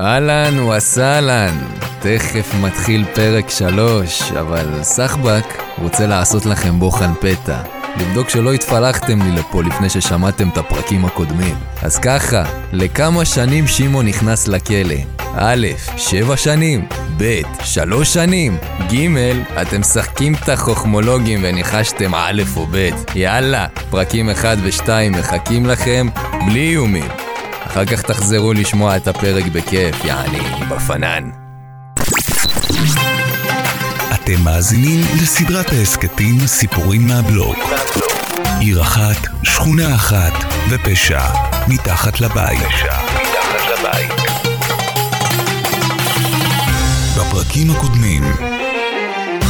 אהלן וסהלן, תכף מתחיל פרק שלוש, אבל סחבק רוצה לעשות לכם בוחן פתע. לבדוק שלא התפלחתם לי לפה לפני ששמעתם את הפרקים הקודמים. אז ככה, לכמה שנים שמעון נכנס לכלא? א', שבע שנים, ב', שלוש שנים, ג', אתם משחקים את החוכמולוגים וניחשתם א' או ב'. יאללה, פרקים 1 ו-2 מחכים לכם, בלי איומים. אחר כך תחזרו לשמוע את הפרק בכיף, יעני, בפנן. אתם מאזינים לסדרת ההסכתים סיפורים מהבלוק. עיר אחת, שכונה אחת ופשע מתחת לבית. בפרקים הקודמים,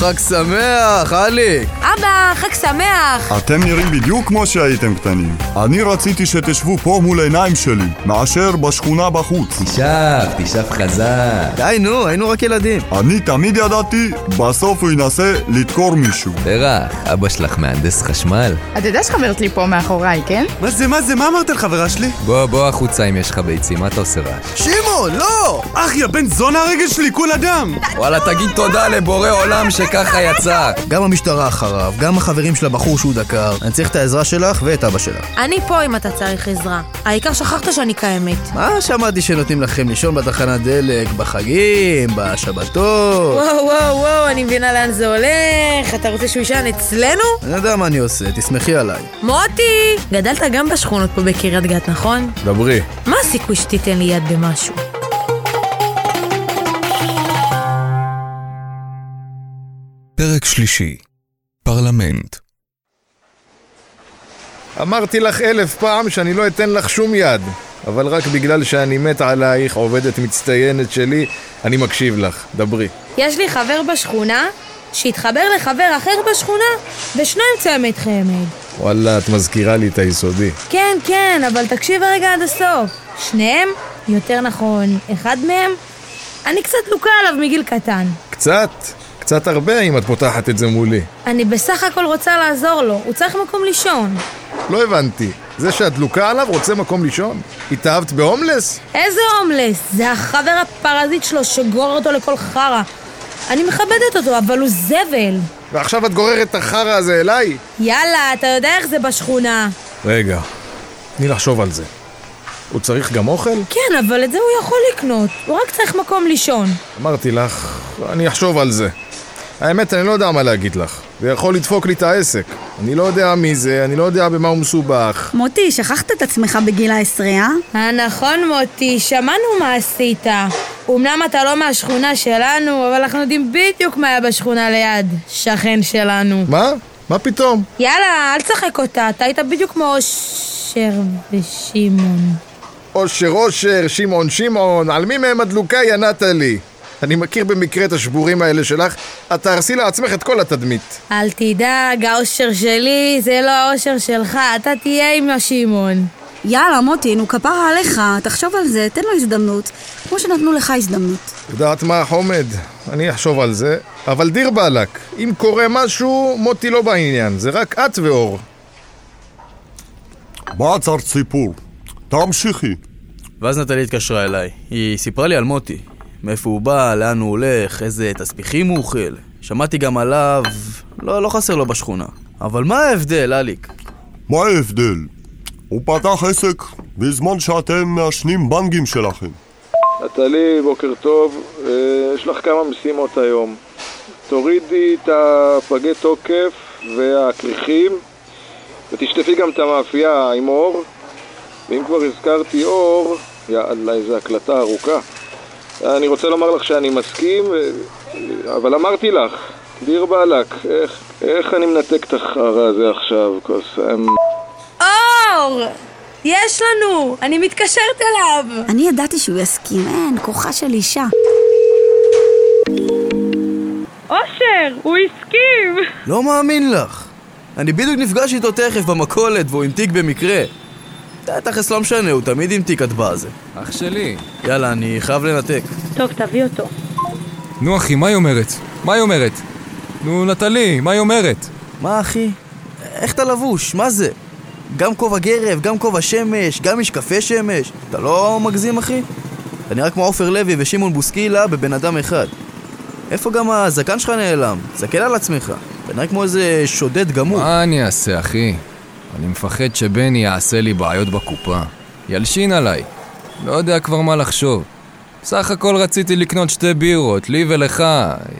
חג שמח, אליק! אבא, חג שמח! אתם נראים בדיוק כמו שהייתם קטנים. אני רציתי שתשבו פה מול העיניים שלי, מאשר בשכונה בחוץ. תשב, תשב חזק. די, נו, היינו רק ילדים. אני תמיד ידעתי, בסוף הוא ינסה לדקור מישהו. תרח, אבא שלך מהנדס חשמל? אתה יודע שחברת לי פה מאחוריי, כן? מה זה, מה זה, מה אמרת לחברה שלי? בוא, בוא החוצה אם יש לך ביצים, מה אתה עושה רעש? שמעון, לא! אח, יא בן זונה הרגל שלי, כול אדם! וואלה, תגיד תודה לבורא עולם שככה יצא. גם המשטרה אחריו, גם החברים של הבחור שהוא דקר. אני צריך את העזרה שלך ואת אבא שלך. אני פה אם אתה צריך עזרה. העיקר שכחת שאני קיימת. מה שמעתי שנותנים לכם לישון בתחנת דלק, בחגים, בשבתות? וואו, וואו, וואו, אני מבינה לאן זה הולך. אתה רוצה שהוא יישן אצלנו? אני יודע מה אני עושה, תסמכי עליי. מוטי! גדלת גם בשכונות פה בקריית גת, נכון? דברי. מה הסיכוי שתיתן לי יד במשהו? פרק שלישי, פרלמנט. אמרתי לך אלף פעם שאני לא אתן לך שום יד, אבל רק בגלל שאני מת עלייך, עובדת מצטיינת שלי, אני מקשיב לך. דברי. יש לי חבר בשכונה שהתחבר לחבר אחר בשכונה ושניהם צמד חמד. וואלה, את מזכירה לי את היסודי. כן, כן, אבל תקשיב רגע עד הסוף. שניהם, יותר נכון, אחד מהם, אני קצת לוקה עליו מגיל קטן. קצת, קצת הרבה אם את פותחת את זה מולי. אני בסך הכל רוצה לעזור לו, הוא צריך מקום לישון. לא הבנתי. זה שאת דלוקה עליו רוצה מקום לישון? התאהבת בהומלס? איזה הומלס? זה החבר הפרזיט שלו שגורר אותו לכל חרא. אני מכבדת אותו, אבל הוא זבל. ועכשיו את גוררת את החרא הזה אליי? יאללה, אתה יודע איך זה בשכונה. רגע, תני לחשוב על זה. הוא צריך גם אוכל? כן, אבל את זה הוא יכול לקנות. הוא רק צריך מקום לישון. אמרתי לך, אני אחשוב על זה. האמת, אני לא יודע מה להגיד לך. זה יכול לדפוק לי את העסק. אני לא יודע מי זה, אני לא יודע במה הוא מסובך. מוטי, שכחת את עצמך בגיל העשרה? אה, נכון, מוטי, שמענו מה עשית. אמנם אתה לא מהשכונה שלנו, אבל אנחנו יודעים בדיוק מה היה בשכונה ליד. שכן שלנו. מה? מה פתאום? יאללה, אל תשחק אותה, אתה היית בדיוק כמו אושר ושמעון. אושר אושר, שמעון שמעון, על מי מהם הדלוקה היא נטלי? אני מכיר במקרה את השבורים האלה שלך, את תהרסי לעצמך את כל התדמית. אל תדאג, האושר שלי זה לא האושר שלך, אתה תהיה עם השמעון. יאללה, מוטי, נו כפרה עליך, תחשוב על זה, תן לו הזדמנות, כמו שנתנו לך הזדמנות. יודעת מה, חומד? אני אחשוב על זה, אבל דיר באלק, אם קורה משהו, מוטי לא בעניין, זה רק את ואור. מה עצרת סיפור? תמשיכי. ואז נטלי התקשרה אליי. היא סיפרה לי על מוטי. מאיפה הוא בא, לאן הוא הולך, איזה תסביכים הוא אוכל. שמעתי גם עליו... לא, לא חסר לו בשכונה. אבל מה ההבדל, אליק? מה ההבדל? הוא פתח עסק בזמן שאתם מעשנים בנגים שלכם. נטלי, בוקר טוב, אה, יש לך כמה משימות היום. תורידי את הפגי תוקף והכריכים ותשטפי גם את המאפייה עם אור ואם כבר הזכרתי אור, יאללה, איזה הקלטה ארוכה אני רוצה לומר לך שאני מסכים, אבל אמרתי לך, דיר באלק, איך, איך אני מנתק את החרא הזה עכשיו, קוסם? אור! יש לנו! אני מתקשרת אליו! אני ידעתי שהוא יסכים, אין, כוחה של אישה. אושר! הוא הסכים! לא מאמין לך. אני בדיוק נפגש איתו תכף במכולת והוא עם תיק במקרה. תכלס לא משנה, הוא תמיד עם תיק הטבע הזה. אח שלי. יאללה, אני חייב לנתק. טוב, תביא אותו. נו אחי, מה היא אומרת? מה היא אומרת? נו נטלי, מה היא אומרת? מה אחי? איך אתה לבוש? מה זה? גם כובע גרב, גם כובע שמש, גם משקפי שמש. אתה לא מגזים אחי? אתה נראה כמו עופר לוי ושמעון בוסקילה בבן אדם אחד. איפה גם הזקן שלך נעלם? תסתכל על עצמך. אתה נראה כמו איזה שודד גמור. מה אני אעשה, אחי? אני מפחד שבני יעשה לי בעיות בקופה. ילשין עליי. לא יודע כבר מה לחשוב. סך הכל רציתי לקנות שתי בירות, לי ולך,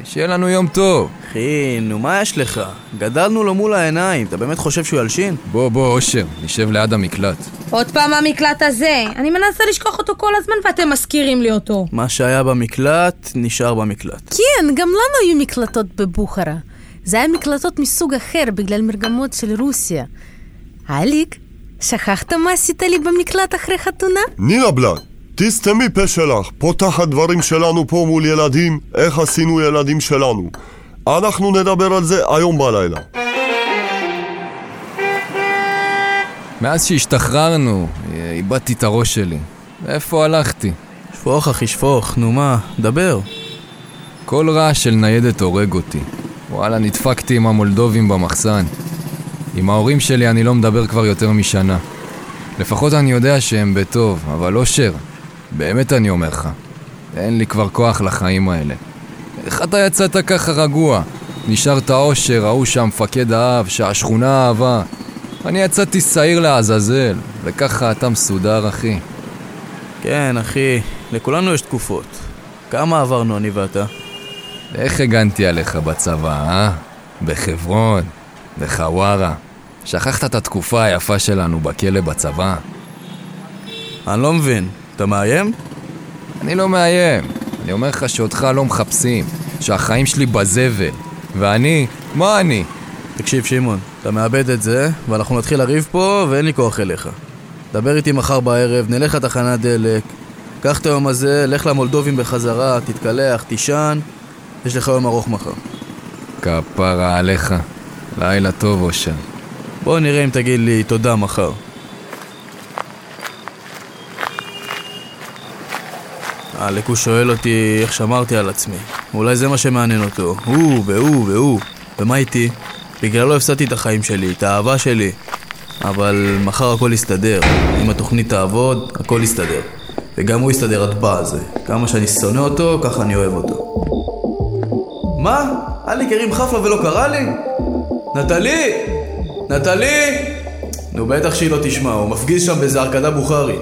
שיהיה לנו יום טוב. אחי, נו מה יש לך? גדלנו לו מול העיניים, אתה באמת חושב שהוא ילשין? בוא, בוא, אושר, נשב ליד המקלט. עוד פעם המקלט הזה. אני מנסה לשכוח אותו כל הזמן ואתם מזכירים לי אותו. מה שהיה במקלט, נשאר במקלט. כן, גם לנו היו מקלטות בבוכרה. זה היה מקלטות מסוג אחר בגלל מרגמות של רוסיה. אליק, שכחת מה עשית לי במקלט אחרי חתונה? נינה בלאד, תסתמי פה שלך, פותחת דברים שלנו פה מול ילדים, איך עשינו ילדים שלנו. אנחנו נדבר על זה היום בלילה. מאז שהשתחררנו, איבדתי את הראש שלי. איפה הלכתי? שפוך אחי, שפוך, נו מה, דבר. כל רעש של ניידת הורג אותי. וואלה, נדפקתי עם המולדובים במחסן. עם ההורים שלי אני לא מדבר כבר יותר משנה. לפחות אני יודע שהם בטוב, אבל אושר, באמת אני אומר לך, אין לי כבר כוח לחיים האלה. איך אתה יצאת ככה רגוע? נשארת אושר, ההוא שהמפקד אהב, שהשכונה אהבה. אני יצאתי שעיר לעזאזל, וככה אתה מסודר, אחי. כן, אחי, לכולנו יש תקופות. כמה עברנו אני ואתה? איך הגנתי עליך בצבא, אה? בחברון, בחווארה. שכחת את התקופה היפה שלנו בכלא בצבא? אני לא מבין, אתה מאיים? אני לא מאיים. אני אומר לך שאותך לא מחפשים, שהחיים שלי בזבל. ואני, מה אני? תקשיב, שמעון, אתה מאבד את זה, ואנחנו נתחיל לריב פה, ואין לי כוח אליך. דבר איתי מחר בערב, נלך לתחנת דלק, קח את היום הזה, לך למולדובים בחזרה, תתקלח, תישן, יש לך יום ארוך מחר. כפרה עליך. לילה טוב, אושר. בוא נראה אם תגיד לי תודה מחר. אלק הוא שואל אותי איך שמרתי על עצמי. אולי זה מה שמעניין אותו. הוא והוא והוא. ומה איתי? בגללו הפסדתי את החיים שלי, את האהבה שלי. אבל מחר הכל יסתדר. אם התוכנית תעבוד, הכל יסתדר. וגם הוא יסתדר עד בזה. כמה שאני שונא אותו, ככה אני אוהב אותו. מה? אליק הרים חפלה ולא קרא לי? נטלי! נטלי! נו בטח שהיא לא תשמע, הוא מפגיז שם באיזה ארכדה בוכרי.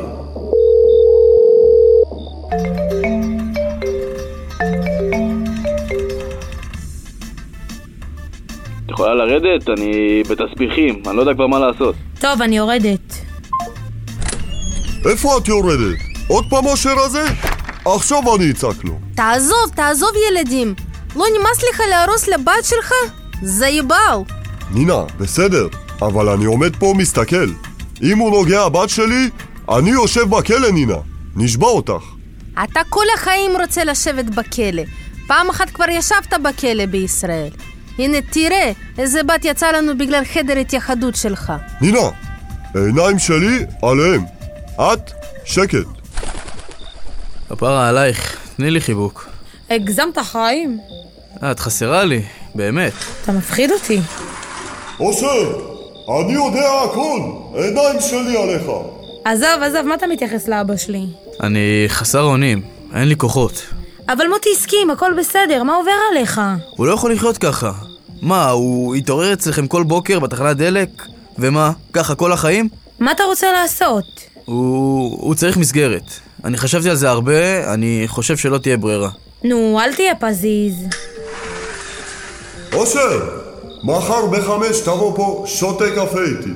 את יכולה לרדת? אני בתסביכים, אני לא יודע כבר מה לעשות. טוב, אני יורדת. איפה את יורדת? עוד פעם אושר הזה? עכשיו אני אצעק לו. תעזוב, תעזוב ילדים. לא נמאס לך להרוס לבת שלך? זה יבל. נינה, בסדר, אבל אני עומד פה ומסתכל. אם הוא נוגע בת שלי, אני יושב בכלא, נינה. נשבע אותך. אתה כל החיים רוצה לשבת בכלא. פעם אחת כבר ישבת בכלא בישראל. הנה, תראה איזה בת יצא לנו בגלל חדר התייחדות שלך. נינה, העיניים שלי עליהם. את, שקט. כפרה עלייך, תני לי חיבוק. הגזמת חיים. אה, את חסרה לי, באמת. אתה מפחיד אותי. אושר, אני יודע הכל. עיניים שלי עליך. עזוב, עזוב, מה אתה מתייחס לאבא שלי? אני חסר אונים, אין לי כוחות. אבל מוטי הסכים, הכל בסדר, מה עובר עליך? הוא לא יכול לחיות ככה. מה, הוא יתעורר אצלכם כל בוקר בתחנת דלק? ומה, ככה כל החיים? מה אתה רוצה לעשות? הוא... הוא צריך מסגרת. אני חשבתי על זה הרבה, אני חושב שלא תהיה ברירה. נו, אל תהיה פזיז. אושר, מחר בחמש תבוא פה שותה קפה איתי.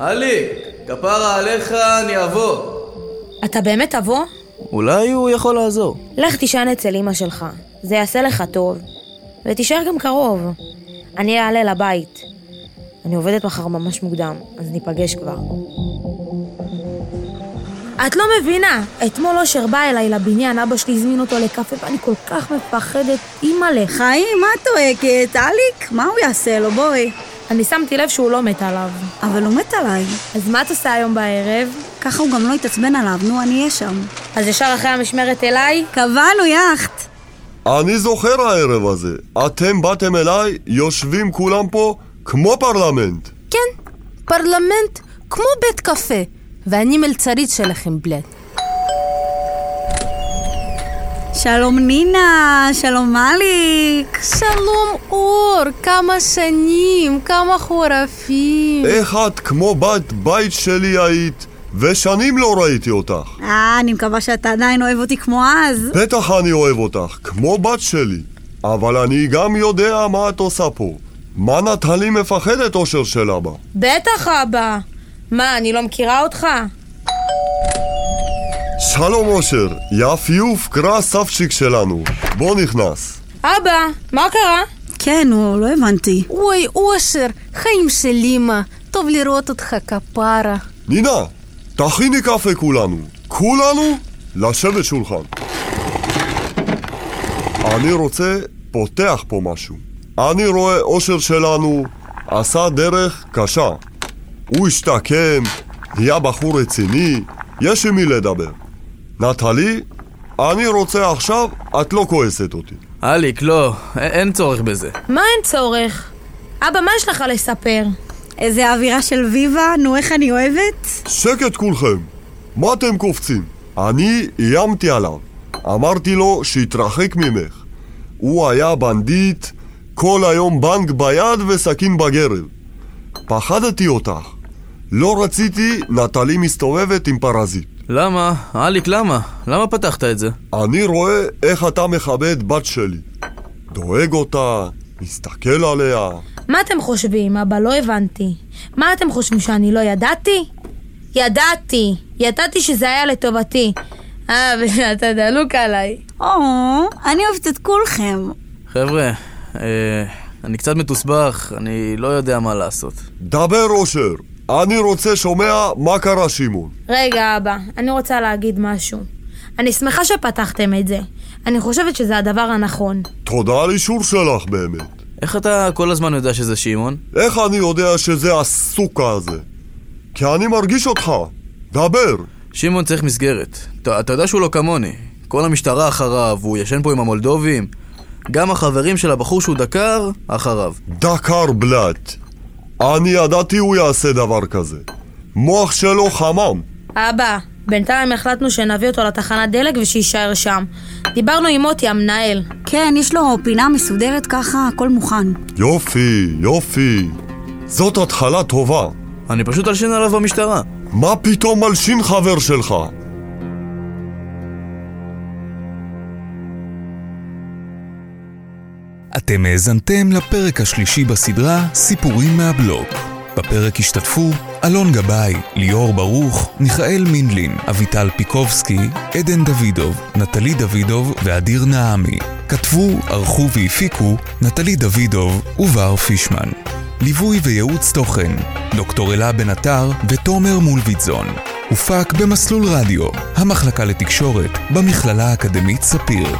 אלי, כפרה עליך, אני אבוא. אתה באמת תבוא? אולי הוא יכול לעזור. לך תישן אצל אמא שלך, זה יעשה לך טוב. ותישאר גם קרוב. אני אעלה לבית. אני עובדת מחר ממש מוקדם, אז ניפגש כבר. את לא מבינה, אתמול אושר בא אליי לבניין, אבא שלי הזמין אותו לקפה ואני כל כך מפחדת, אימא'לה. חיים, מה את צועקת? אליק, מה הוא יעשה לו? בואי. אני שמתי לב שהוא לא מת עליו. אבל הוא מת עליי. אז מה את עושה היום בערב? ככה הוא גם לא יתעצבן עליו, נו, אני אהיה שם. אז ישר אחרי המשמרת אליי? קבענו יאכט. אני זוכר הערב הזה. אתם באתם אליי, יושבים כולם פה כמו פרלמנט. כן, פרלמנט כמו בית קפה. ואני מלצרית שלכם, בלד. שלום נינה, שלום מליק. שלום אור, כמה שנים, כמה חורפים. איך את כמו בת בית שלי היית, ושנים לא ראיתי אותך. אה, אני מקווה שאתה עדיין אוהב אותי כמו אז. בטח אני אוהב אותך, כמו בת שלי. אבל אני גם יודע מה את עושה פה. מה נטלי מפחדת אושר של אבא? בטח, אבא. מה, אני לא מכירה אותך? שלום אושר, יא פיוף קרא סבצ'יק שלנו. בוא נכנס. אבא, מה קרה? כן, הוא לא הבנתי. אוי, אושר, חיים של אימא, טוב לראות אותך כפרה. נינה, תכיני קפה כולנו. כולנו לשבת שולחן. אני רוצה, פותח פה משהו. אני רואה אושר שלנו עשה דרך קשה. הוא השתקם, נהיה בחור רציני, יש עם מי לדבר. נטלי, אני רוצה עכשיו, את לא כועסת אותי. אליק, לא, א- אין צורך בזה. מה אין צורך? אבא, מה יש לך לספר? איזה אווירה של ויבה, נו איך אני אוהבת. שקט כולכם, מה אתם קופצים? אני איימתי עליו. אמרתי לו שיתרחק ממך. הוא היה בנדיט, כל היום בנק ביד וסכין בגרב. פחדתי אותך. לא רציתי, נטלי מסתובבת עם פרזיט. למה? אליק, למה? למה פתחת את זה? אני רואה איך אתה מכבד בת שלי. דואג אותה, מסתכל עליה. מה אתם חושבים, אבא? לא הבנתי. מה אתם חושבים, שאני לא ידעתי? ידעתי. ידעתי שזה היה לטובתי. אה, ואתה דלוק עליי. או, אני אוהבת את כולכם. חבר'ה, אה, אני קצת מתוסבך, אני לא יודע מה לעשות. דבר אושר, אני רוצה שומע מה קרה שמעון. רגע, אבא, אני רוצה להגיד משהו. אני שמחה שפתחתם את זה. אני חושבת שזה הדבר הנכון. תודה על אישור שלך באמת. איך אתה כל הזמן יודע שזה שמעון? איך אני יודע שזה הסוכה הזה? כי אני מרגיש אותך. דבר. שמעון צריך מסגרת. אתה, אתה יודע שהוא לא כמוני. כל המשטרה אחריו, הוא ישן פה עם המולדובים. גם החברים של הבחור שהוא דקר, אחריו. דקר בלאט. אני ידעתי הוא יעשה דבר כזה. מוח שלו חמם. אבא, בינתיים החלטנו שנביא אותו לתחנת דלק ושיישאר שם. דיברנו עם מוטי, המנהל. כן, יש לו פינה מסודרת ככה, הכל מוכן. יופי, יופי. זאת התחלה טובה. אני פשוט אלשין עליו במשטרה. מה פתאום מלשין חבר שלך? אתם האזנתם לפרק השלישי בסדרה סיפורים מהבלוק. בפרק השתתפו אלון גבאי, ליאור ברוך, מיכאל מינדלין, אביטל פיקובסקי, עדן דוידוב, נטלי דוידוב ואדיר נעמי. כתבו, ערכו והפיקו נטלי דוידוב ובר פישמן. ליווי וייעוץ תוכן, דוקטור אלה בן עטר ותומר מולביטזון. הופק במסלול רדיו, המחלקה לתקשורת, במכללה האקדמית ספיר.